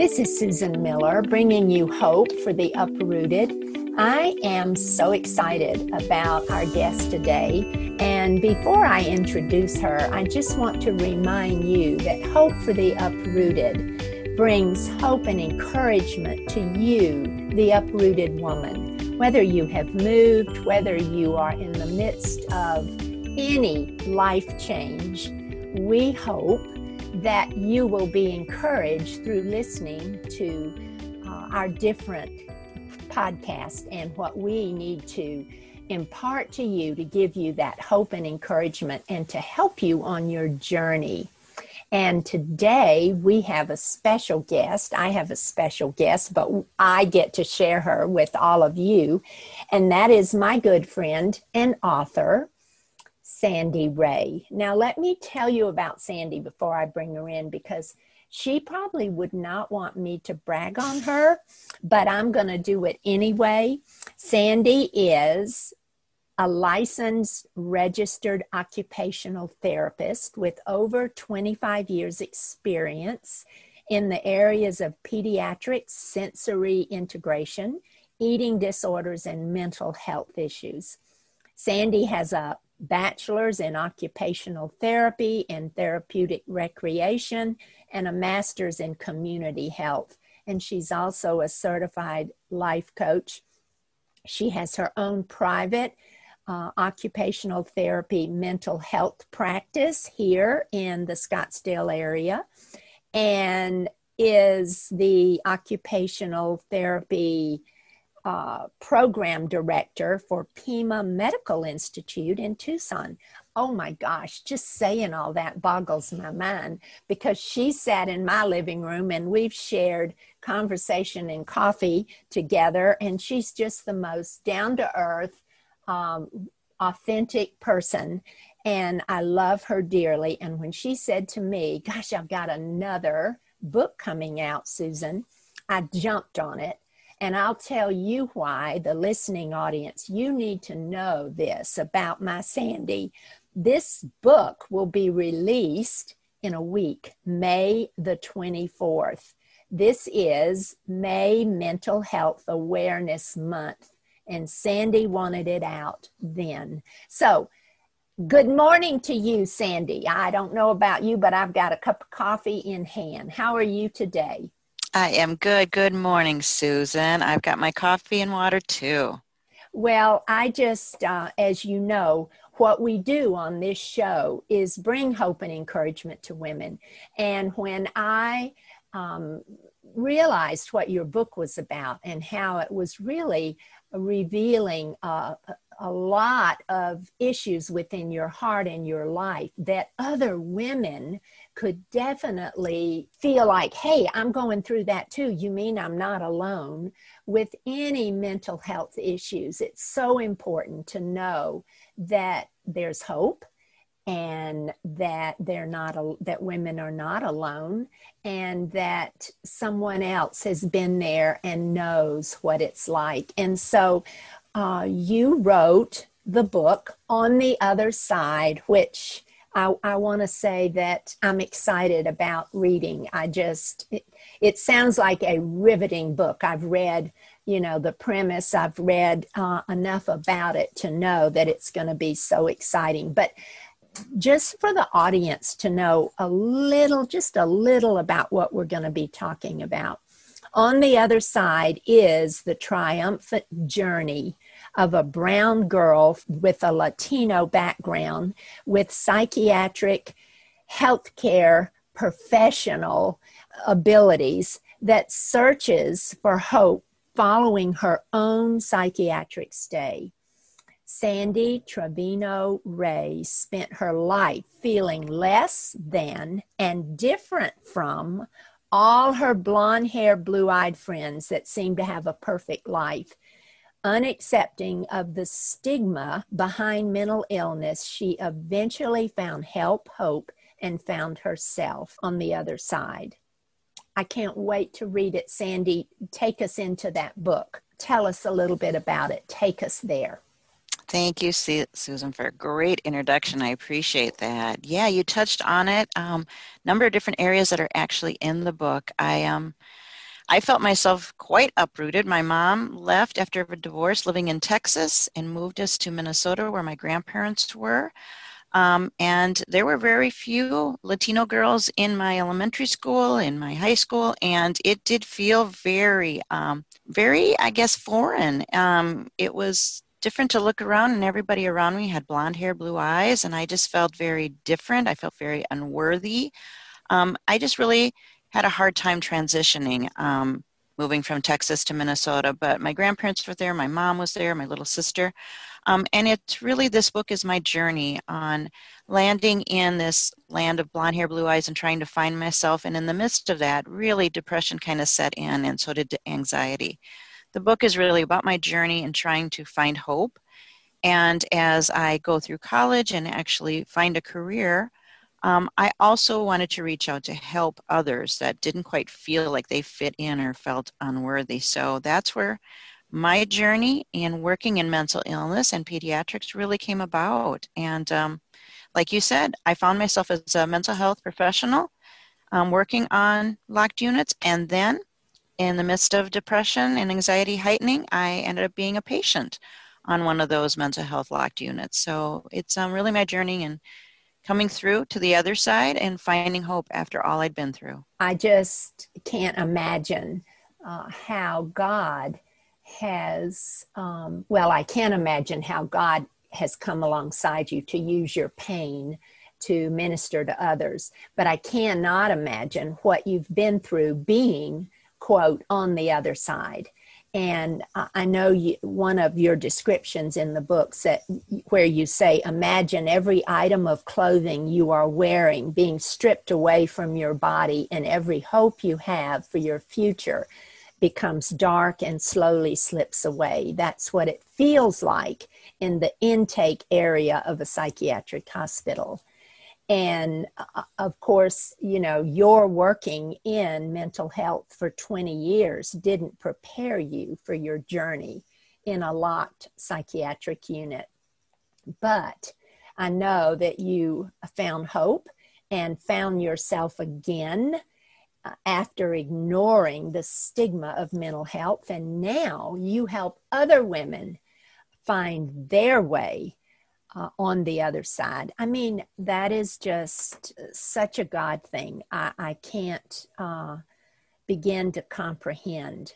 This is Susan Miller bringing you hope for the uprooted. I am so excited about our guest today. And before I introduce her, I just want to remind you that Hope for the Uprooted brings hope and encouragement to you, the uprooted woman. Whether you have moved, whether you are in the midst of any life change, we hope that you will be encouraged through listening to uh, our different podcasts and what we need to impart to you to give you that hope and encouragement and to help you on your journey. And today we have a special guest. I have a special guest, but I get to share her with all of you. And that is my good friend and author, Sandy Rae. Now, let me tell you about Sandy before I bring her in because she probably would not want me to brag on her, but I'm going to do it anyway. Sandy is a licensed registered occupational therapist with over 25 years experience in the areas of pediatrics, sensory integration, eating disorders, and mental health issues. Sandy has a bachelor's in occupational therapy and therapeutic recreation, and a master's in community health. And she's also a certified life coach. She has her own private uh, occupational therapy mental health practice here in the Scottsdale area and is the occupational therapy uh, program director for Pima Medical Institute in Tucson. Oh my gosh, just saying all that boggles my mind because she sat in my living room and we've shared conversation and coffee together, and she's just the most down to earth, um, authentic person. And I love her dearly. And when she said to me, Gosh, I've got another book coming out, Susan, I jumped on it and I'll tell you why, the listening audience, you need to know this about my Sandy. This book will be released in a week, May the 24th. This is May Mental Health Awareness Month, and Sandy wanted it out then. So, good morning to you, Sandy. I don't know about you, but I've got a cup of coffee in hand. How are you today? I am good. Good morning, Susan. I've got my coffee and water too. Well, I just, uh, as you know, what we do on this show is bring hope and encouragement to women. And when I um, realized what your book was about and how it was really revealing uh, a lot of issues within your heart and your life that other women could definitely feel like, hey, I'm going through that too. You mean I'm not alone? With any mental health issues, it's so important to know that there's hope and that they're not that women are not alone and that someone else has been there and knows what it's like and so uh, you wrote the book on the other side, which I, I want to say that I'm excited about reading. I just, it, it, sounds like a riveting book. I've read, you know, the premise, I've read uh, enough about it to know that it's going to be so exciting. But just for the audience to know a little, just a little about what we're going to be talking about. On the other side is the triumphant journey of a brown girl with a Latino background with psychiatric healthcare professional abilities that searches for hope following her own psychiatric stay. Sandy Trevino Rae spent her life feeling less than and different from all her blonde haired, blue eyed friends that seemed to have a perfect life. Unaccepting of the stigma behind mental illness, she eventually found help, hope, and found herself on the other side. I can't wait to read it. Sandy, take us into that book. Tell us a little bit about it. Take us there. Thank you, Susan, for a great introduction. I appreciate that. Yeah, you touched on it. Um, number of different areas that are actually in the book. I um, I felt myself quite uprooted. My mom left after a divorce, living in Texas, and moved us to Minnesota, where my grandparents were. Um, and there were very few Latino girls in my elementary school, in my high school, and it did feel very, um, very, I guess, foreign. Um, it was different to look around, and everybody around me had blonde hair, blue eyes, and I just felt very different. I felt very unworthy. Um, I just really had a hard time transitioning um, moving from Texas to Minnesota, but my grandparents were there, my mom was there, my little sister. Um, and it's really, this book is my journey on landing in this land of blonde hair, blue eyes, and trying to find myself. And in the midst of that, really depression kind of set in, and so did anxiety. The book is really about my journey and trying to find hope. And as I go through college and actually find a career, um, I also wanted to reach out to help others that didn't quite feel like they fit in or felt unworthy. So that's where my journey in working in mental illness and pediatrics really came about. And um, like you said, I found myself as a mental health professional um, working on locked units. And then, in the midst of depression and anxiety heightening, I ended up being a patient on one of those mental health locked units. So it's um, really my journey and coming through to the other side and finding hope after all I'd been through. I just can't imagine uh, how God has, um, well, I can't imagine how God has come alongside you to use your pain to minister to others. But I cannot imagine what you've been through being, quote, on the other side. And I know you, one of your descriptions in the book that where you say, imagine every item of clothing you are wearing being stripped away from your body, and every hope you have for your future becomes dark and slowly slips away. That's what it feels like in the intake area of a psychiatric hospital. And uh, of course, you know, your working in mental health for 20 years didn't prepare you for your journey in a locked psychiatric unit. But I know that you found hope and found yourself again uh, after ignoring the stigma of mental health. And now you help other women find their way uh, on the other side. I mean, that is just such a God thing. I, I can't uh, begin to comprehend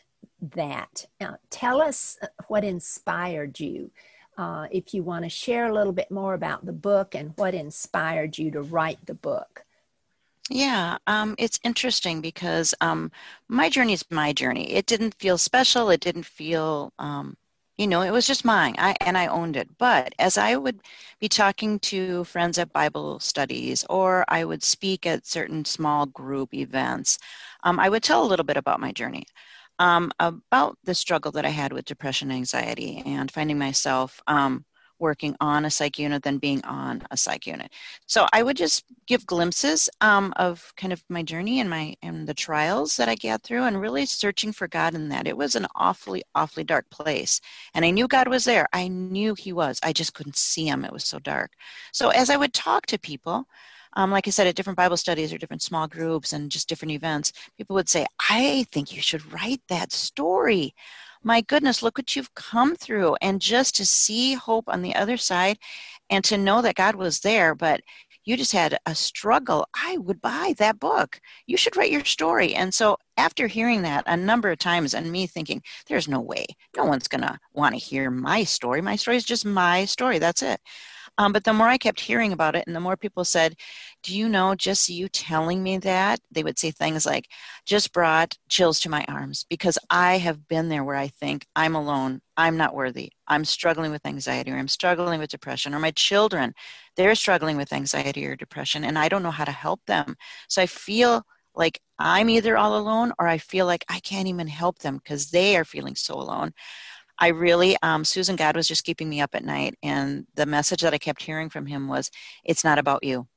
that. Now, tell us what inspired you. Uh, if you want to share a little bit more about the book and what inspired you to write the book. Yeah, um, it's interesting because um, my journey is my journey. It didn't feel special. It didn't feel um, you know it was just mine. I and i owned it. But as i would be talking to friends at bible studies or i would speak at certain small group events um, i would tell a little bit about my journey um, about the struggle that i had with depression anxiety and finding myself um, working on a psych unit than being on a psych unit. So I would just give glimpses um, of kind of my journey and my and the trials that I got through, and really searching for God in that. It was an awfully, awfully dark place, and I knew God was there. I knew He was. I just couldn't see Him. It was so dark. So as I would talk to people. Um, like I said, at different Bible studies or different small groups and just different events, people would say, I think you should write that story my goodness, look what you've come through. And just to see hope on the other side and to know that God was there, but you just had a struggle, I would buy that book. You should write your story. And so after hearing that a number of times and me thinking, there's no way, no one's going to want to hear my story. My story is just my story. That's it. Um, but the more I kept hearing about it, and the more people said, Do you know, just you telling me that, they would say things like, just brought chills to my arms because I have been there where I think I'm alone, I'm not worthy, I'm struggling with anxiety, or I'm struggling with depression, or my children, they're struggling with anxiety or depression, and I don't know how to help them. So I feel like I'm either all alone or I feel like I can't even help them because they are feeling so alone. I really, um, Susan God was just keeping me up at night. And the message that I kept hearing from him was, it's not about you.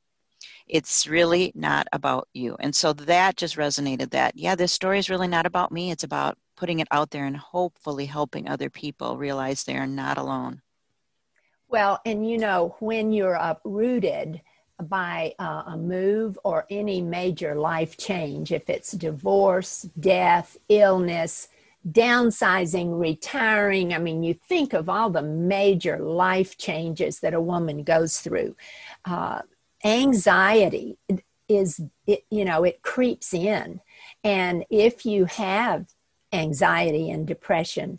It's really not about you. And so that just resonated that, yeah, this story is really not about me. It's about putting it out there and hopefully helping other people realize they are not alone. Well, and you know, when you're uprooted, by uh, a move or any major life change, if it's divorce, death, illness, downsizing, retiring. I mean, you think of all the major life changes that a woman goes through. Uh, anxiety is, it, you know, it creeps in. And if you have anxiety and depression,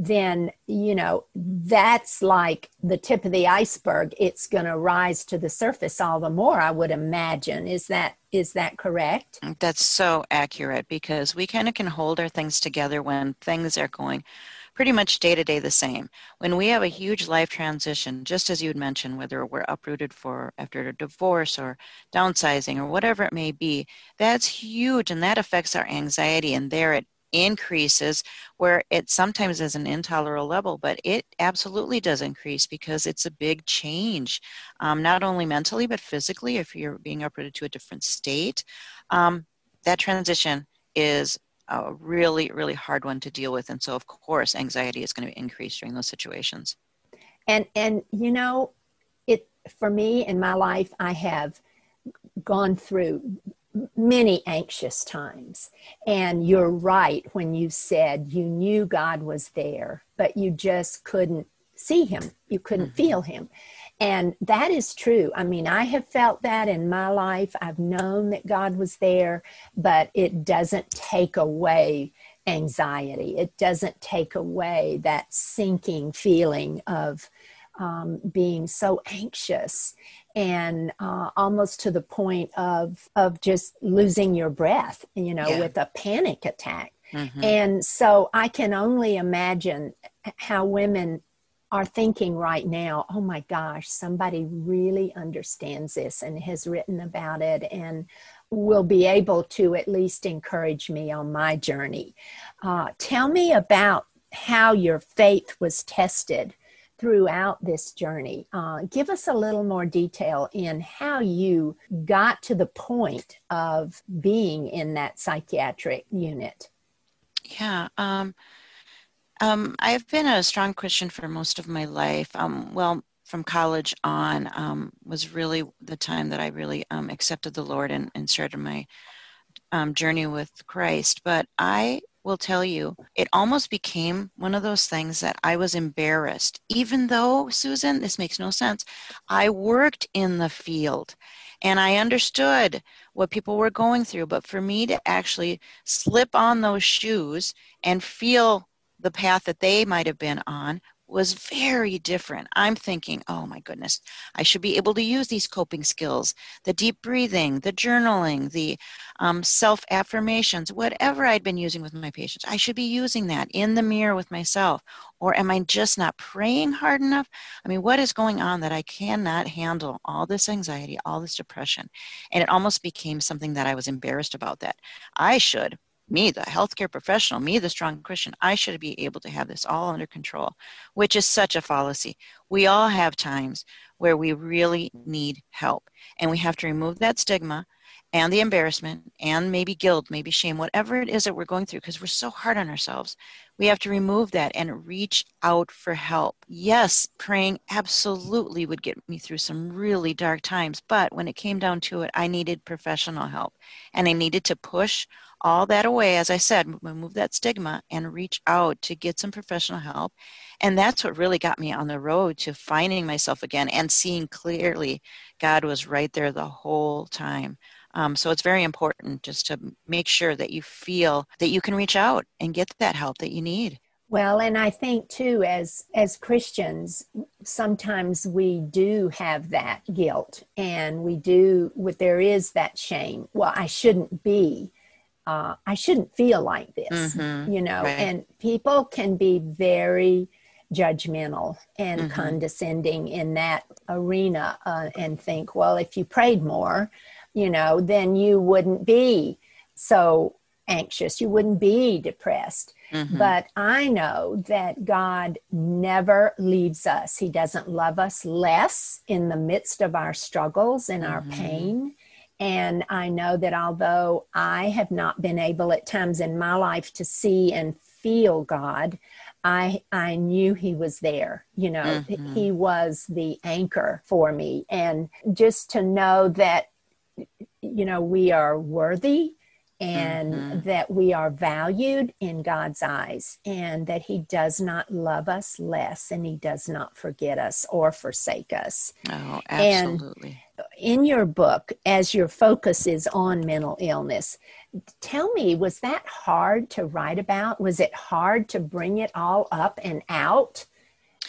then you know that's like the tip of the iceberg. It's going to rise to the surface all the more i would imagine. Is that is that correct? That's so accurate because we kind of can hold our things together when things are going pretty much day to day the same. When we have a huge life transition just as you'd mentioned whether we're uprooted for after a divorce or downsizing or whatever it may be that's huge and that affects our anxiety and there it increases where it sometimes is an intolerable level, but it absolutely does increase because it's a big change, um, not only mentally, but physically. If you're being uprooted to a different state, um, that transition is a really, really hard one to deal with. And so, of course, anxiety is going to increase during those situations. And, and you know, it for me in my life, I have gone through many anxious times. And you're right when you said you knew God was there, but you just couldn't see him, you couldn't mm-hmm. feel him. And that is true. I mean, I have felt that in my life. I've known that God was there, but it doesn't take away anxiety. It doesn't take away that sinking feeling of um, being so anxious and uh, almost to the point of of just losing your breath you know yeah. with a panic attack mm-hmm. and so i can only imagine how women are thinking right now oh my gosh somebody really understands this and has written about it and will be able to at least encourage me on my journey uh, tell me about how your faith was tested throughout this journey. Uh, give us a little more detail in how you got to the point of being in that psychiatric unit. Yeah. Um, um, I've been a strong Christian for most of my life. Um, well, from college on um, was really the time that I really um, accepted the Lord and, and started my um, journey with Christ. But I will tell you, it almost became one of those things that I was embarrassed. Even though, Susan, this makes no sense, I worked in the field and I understood what people were going through. But for me to actually slip on those shoes and feel the path that they might have been on was very different. I'm thinking, oh my goodness, I should be able to use these coping skills the deep breathing, the journaling, the um, self affirmations, whatever I'd been using with my patients. I should be using that in the mirror with myself. Or am I just not praying hard enough? I mean, what is going on that I cannot handle all this anxiety, all this depression? And it almost became something that I was embarrassed about that I should me, the healthcare professional, me, the strong Christian, I should be able to have this all under control, which is such a fallacy. We all have times where we really need help, and we have to remove that stigma and the embarrassment and maybe guilt, maybe shame, whatever it is that we're going through, because we're so hard on ourselves. We have to remove that and reach out for help. Yes, praying absolutely would get me through some really dark times, but when it came down to it, I needed professional help and I needed to push all that away, as I said, remove that stigma and reach out to get some professional help. And that's what really got me on the road to finding myself again and seeing clearly God was right there the whole time. Um, so it's very important just to make sure that you feel that you can reach out and get that help that you need. Well, and I think too, as as Christians, sometimes we do have that guilt, and we do. What there is that shame. Well, I shouldn't be uh, I shouldn't feel like this, mm-hmm. you know, right. and people can be very judgmental and mm-hmm. condescending in that arena uh, and think, well, if you prayed more, you know, then you wouldn't be so anxious, you wouldn't be depressed. Mm-hmm. But I know that God never leaves us. He doesn't love us less in the midst of our struggles and our mm-hmm. pain And I know that although I have not been able at times in my life to see and feel God, I I knew he was there. You know, mm-hmm. he was the anchor for me. And just to know that you know we are worthy and mm-hmm. that we are valued in God's eyes and that he does not love us less and he does not forget us or forsake us. Oh, absolutely. And in your book as your focus is on mental illness, tell me was that hard to write about? Was it hard to bring it all up and out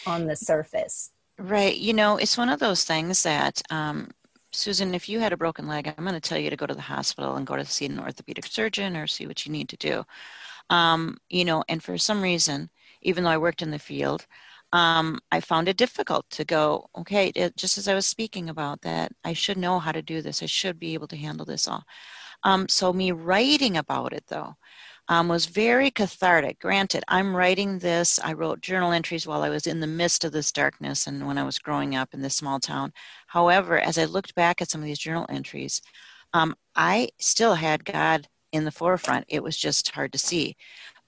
on the surface? Right. You know, it's one of those things that um, Susan, if you had a broken leg, I'm going to tell you to go to the hospital and go to see an orthopedic surgeon or see what you need to do. Um, you know, and for some reason, even though I worked in the field, um, I found it difficult to go, okay, it, just as I was speaking about that, I should know how to do this. I should be able to handle this all. Um, so, me writing about it, though, um, was very cathartic. Granted, I'm writing this, I wrote journal entries while I was in the midst of this darkness and when I was growing up in this small town. However, as I looked back at some of these journal entries, um, I still had God in the forefront. It was just hard to see.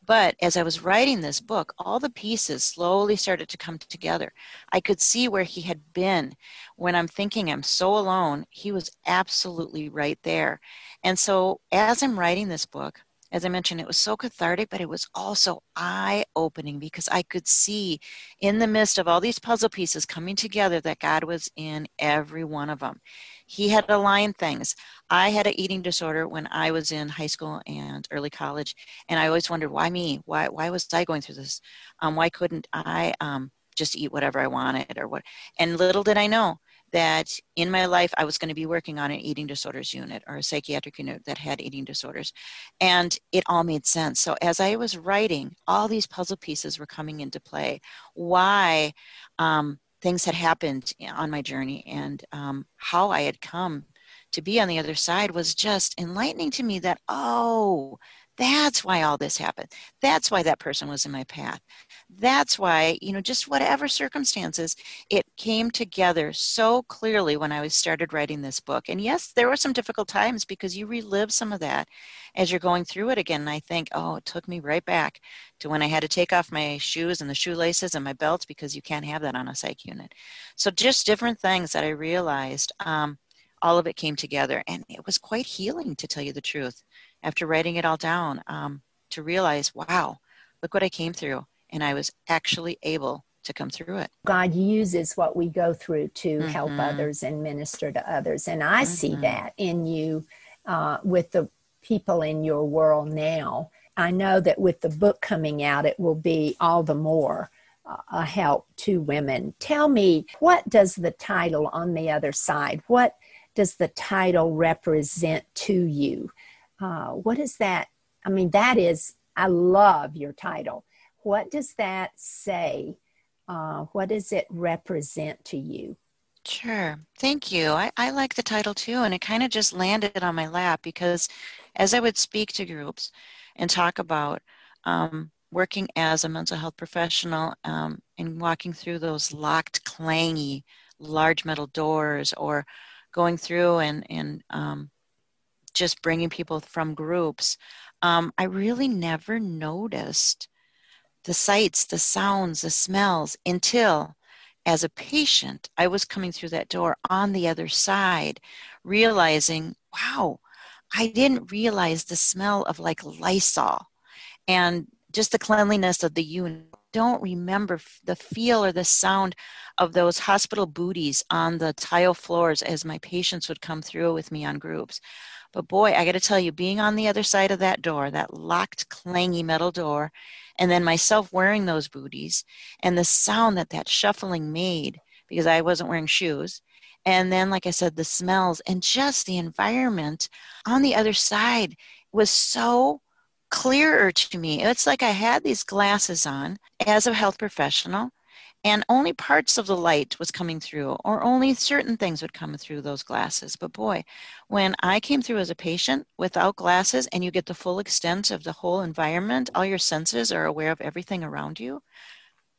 But as I was writing this book, all the pieces slowly started to come together. I could see where he had been. When I'm thinking I'm so alone, he was absolutely right there. And so as I'm writing this book, as I mentioned, it was so cathartic, but it was also eye opening because I could see in the midst of all these puzzle pieces coming together that God was in every one of them. He had aligned things. I had an eating disorder when I was in high school and early college, and I always wondered why me? Why why was I going through this? Um, why couldn't I um, just eat whatever I wanted or what? And little did I know that in my life I was going to be working on an eating disorders unit or a psychiatric unit that had eating disorders. And it all made sense. So as I was writing, all these puzzle pieces were coming into play. Why um, things had happened on my journey and um, how I had come to be on the other side was just enlightening to me that, oh, that's why all this happened. That's why that person was in my path. That's why, you know, just whatever circumstances, it came together so clearly when I started writing this book. And yes, there were some difficult times because you relive some of that as you're going through it again. And I think, oh, it took me right back to when I had to take off my shoes and the shoelaces and my belts because you can't have that on a psych unit. So just different things that I realized. Um, all of it came together and it was quite healing to tell you the truth after writing it all down um, to realize, wow, look what I came through. And I was actually able to come through it. God uses what we go through to mm-hmm. help others and minister to others. And I mm-hmm. see that in you uh, with the people in your world now. I know that with the book coming out, it will be all the more uh, a help to women. Tell me, what does the title on the other side, what does the title represent to you? uh, what is that? I mean, that is, I love your title. What does that say? Uh, what does it represent to you? Sure. Thank you. I, I like the title too, and it kind of just landed on my lap because as I would speak to groups and talk about um, working as a mental health professional um, and walking through those locked, clangy, large metal doors or going through and, and um, just bringing people from groups, um, I really never noticed the sights, the sounds, the smells until as a patient, I was coming through that door on the other side, realizing, wow, I didn't realize the smell of like Lysol and just the cleanliness of the unit. Don't remember the feel or the sound of those hospital booties on the tile floors as my patients would come through with me on groups. But boy, I got to tell you, being on the other side of that door, that locked, clangy metal door, and then myself wearing those booties, and the sound that that shuffling made because I wasn't wearing shoes. And then, like I said, the smells and just the environment on the other side was so clearer to me. It's like I had these glasses on as a health professional and only parts of the light was coming through or only certain things would come through those glasses but boy when i came through as a patient without glasses and you get the full extent of the whole environment all your senses are aware of everything around you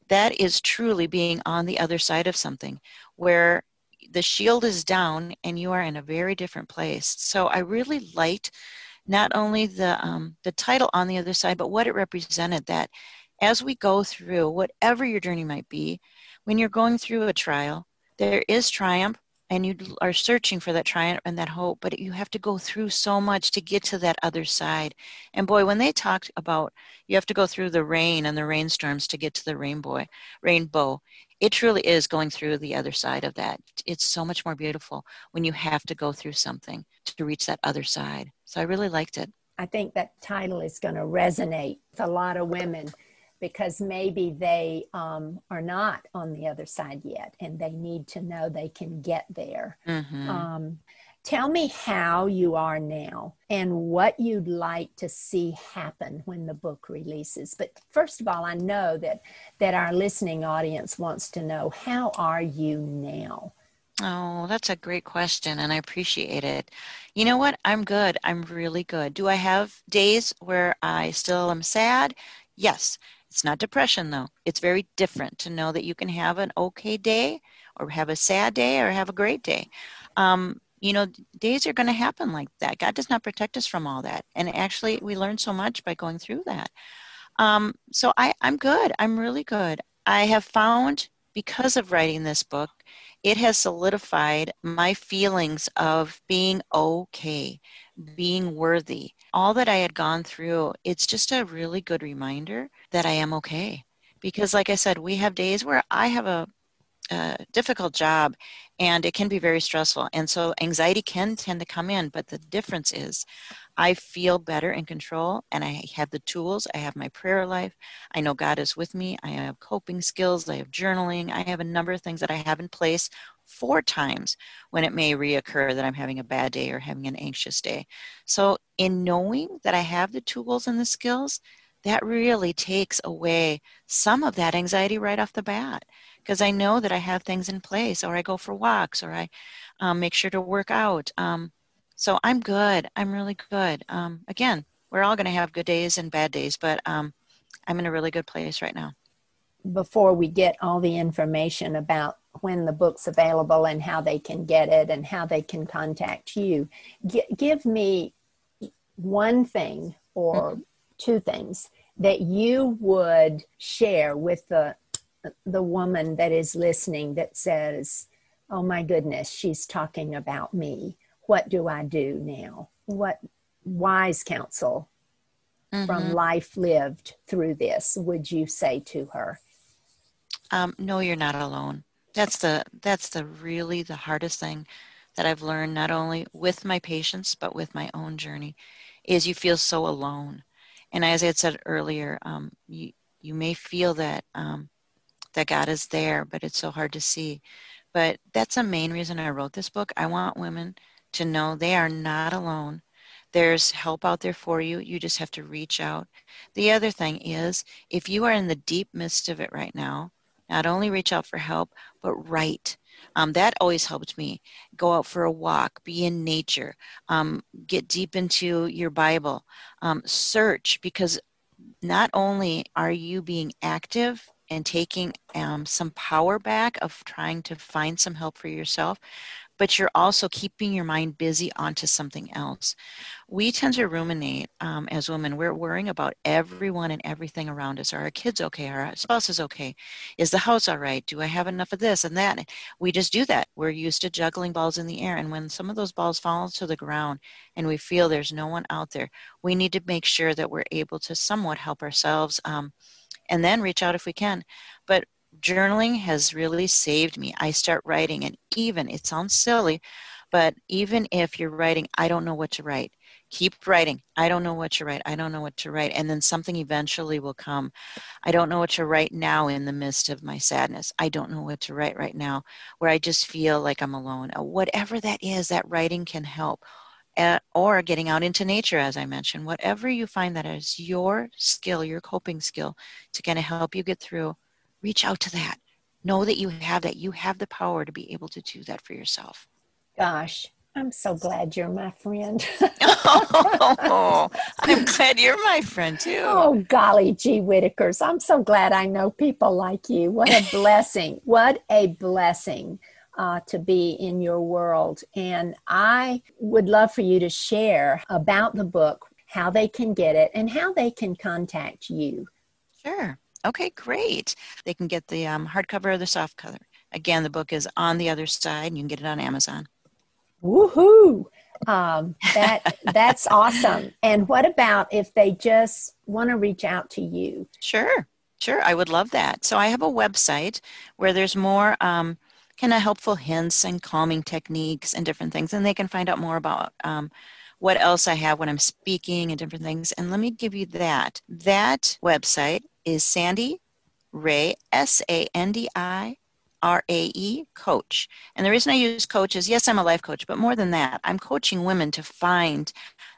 that is truly being on the other side of something where the shield is down and you are in a very different place. So I really liked not only the um, the title on the other side, but what it represented. That as we go through whatever your journey might be, when you're going through a trial, there is triumph, and you are searching for that triumph and that hope but you have to go through so much to get to that other side. And boy when they talked about you have to go through the rain and the rainstorms to get to the rainbow rainbow it truly is going through the other side of that. It's so much more beautiful when you have to go through something to reach that other side. So i really liked it. I think that title is going to resonate with a lot of women because maybe they um, are not on the other side yet and they need to know they can get there. Mm-hmm. Um, tell me how you are now and what you'd like to see happen when the book releases. But first of all, I know that that our listening audience wants to know how are you now? Oh, that's a great question, and I appreciate it. You know what? I'm good. I'm really good. Do I have days where I still am sad? Yes. It's not depression though. It's very different to know that you can have an okay day or have a sad day or have a great day. Um, you know, days are going to happen like that. God does not protect us from all that. And actually, we learn so much by going through that. Um, so I, I'm good. I'm really good. I have found because of writing this book, it has solidified my feelings of being okay, being worthy. All that I had gone through, it's just a really good reminder that I am okay. Because, like I said, we have days where I have a, a difficult job and it can be very stressful. And so anxiety can tend to come in. But the difference is I feel better in control and I have the tools. I have my prayer life. I know God is with me. I have coping skills. I have journaling. I have a number of things that I have in place four times when it may reoccur that I'm having a bad day or having an anxious day. So, in knowing that I have the tools and the skills, that really takes away some of that anxiety right off the bat because I know that I have things in place, or I go for walks, or I um, make sure to work out. Um, so I'm good. I'm really good. Um, again, we're all going to have good days and bad days, but um, I'm in a really good place right now. Before we get all the information about when the book's available and how they can get it and how they can contact you, g- give me one thing or mm-hmm. two things that you would share with the the woman that is listening that says, "Oh my goodness, she's talking about me. What do I do now?" What wise counsel mm-hmm. from life lived through this would you say to her? Um, no, you're not alone. That's the that's the really the hardest thing that I've learned not only with my patients but with my own journey is you feel so alone. And as I had said earlier, um, you you may feel that um, that God is there, but it's so hard to see. But that's the main reason I wrote this book. I want women to know they are not alone. There's help out there for you. You just have to reach out. The other thing is, if you are in the deep midst of it right now, not only reach out for help, but write. Um, that always helped me. Go out for a walk, be in nature, um, get deep into your Bible, um, search because not only are you being active and taking um, some power back of trying to find some help for yourself, but you're also keeping your mind busy onto something else. We tend to ruminate um, as women. We're worrying about everyone and everything around us. Are our kids okay? Are our spouses okay? Is the house all right? Do I have enough of this and that? We just do that. We're used to juggling balls in the air. And when some of those balls fall to the ground and we feel there's no one out there, we need to make sure that we're able to somewhat help ourselves. Um, and then reach out if we can. But journaling has really saved me. I start writing, and even it sounds silly, but even if you're writing, I don't know what to write. Keep writing. I don't know what to write. I don't know what to write. And then something eventually will come. I don't know what to write now in the midst of my sadness. I don't know what to write right now where I just feel like I'm alone. Uh, whatever that is, that writing can help. Uh, or getting out into nature, as I mentioned, whatever you find that is your skill, your coping skill to kind of help you get through reach out to that. Know that you have that. You have the power to be able to do that for yourself. Gosh, I'm so glad you're my friend. oh, I'm glad you're my friend too. Oh, golly gee Whitakers. I'm so glad I know people like you. What a blessing. What a blessing uh, to be in your world. And I would love for you to share about the book, how they can get it, and how they can contact you. Sure. Okay, great. They can get the um, hardcover or the soft cover. Again, the book is on the other side, and you can get it on Amazon. Woohoo! Um, that that's awesome. And what about if they just want to reach out to you? Sure, sure. I would love that. So I have a website where there's more um, kind of helpful hints and calming techniques and different things, and they can find out more about um, what else I have when I'm speaking and different things. And let me give you that. That website is Sandi Rae S A N D I R A E, coach. And the reason I use coach is yes, I'm a life coach, but more than that, I'm coaching women to find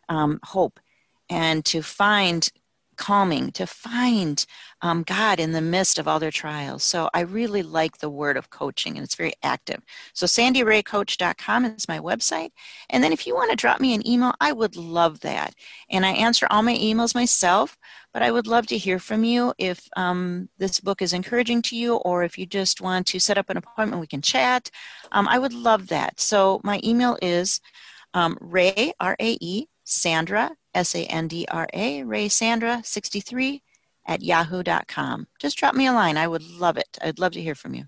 um, hope and to find calming, to find um, God in the midst of all their trials. So I really like the word of coaching and it's very active. So sandiraecoach.com is my website. And then if you want to drop me an email, I would love that. And I answer all my emails myself, but I would love to hear from you if um, this book is encouraging to you or if you just want to set up an appointment, we can chat. Um, I would love that. So my email is um, Rae, R A E, Sandra, S A N D R A, Rae Sandra 63 at yahoo.com. Just drop me a line. I would love it. I'd love to hear from you.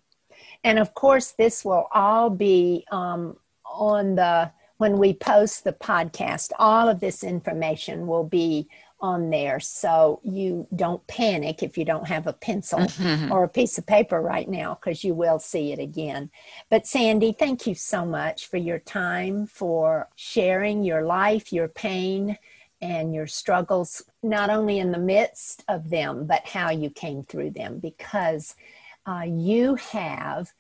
And of course, this will all be um, on the, when we post the podcast, all of this information will be on there so you don't panic if you don't have a pencil mm-hmm. or a piece of paper right now because you will see it again. But Sandy, thank you so much for your time, for sharing your life, your pain, and your struggles, not only in the midst of them, but how you came through them, because uh, you have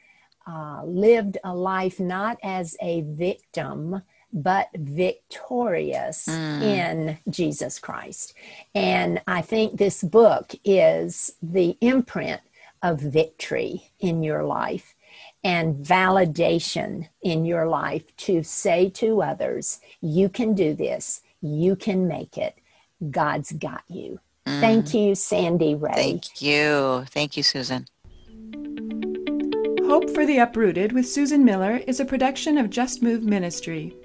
uh, lived a life not as a victim, but victorious mm. in Jesus Christ. And I think this book is the imprint of victory in your life and validation in your life to say to others, you can do this you can make it. God's got you. Mm. Thank you, Sandy Rae. Thank you. Thank you, Susan. Hope for the Uprooted with Susan Miller is a production of Just Moved Ministry.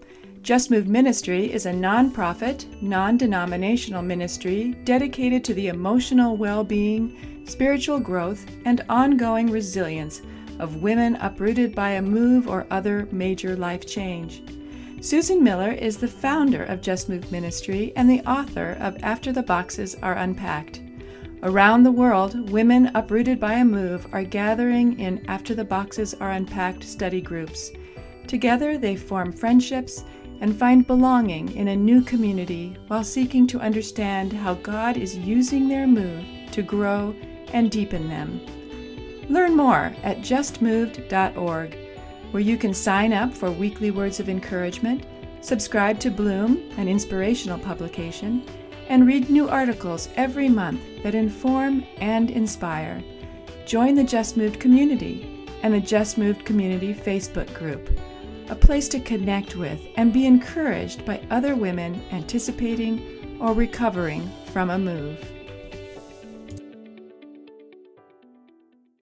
Just Moved Ministry is a nonprofit, non denominational ministry dedicated to the emotional well being, spiritual growth, and ongoing resilience of women uprooted by a move or other major life change. Susan Miller is the founder of Just Moved Ministry and the author of After the Boxes Are Unpacked. Around the world, women uprooted by a move are gathering in After the Boxes Are Unpacked study groups. Together, they form friendships and find belonging in a new community while seeking to understand how God is using their move to grow and deepen them. Learn more at justmoved.org where you can sign up for weekly words of encouragement, subscribe to Bloom, an inspirational publication, and read new articles every month that inform and inspire. Join the Just Moved community and the Just Moved Community Facebook group, a place to connect with and be encouraged by other women anticipating or recovering from a move.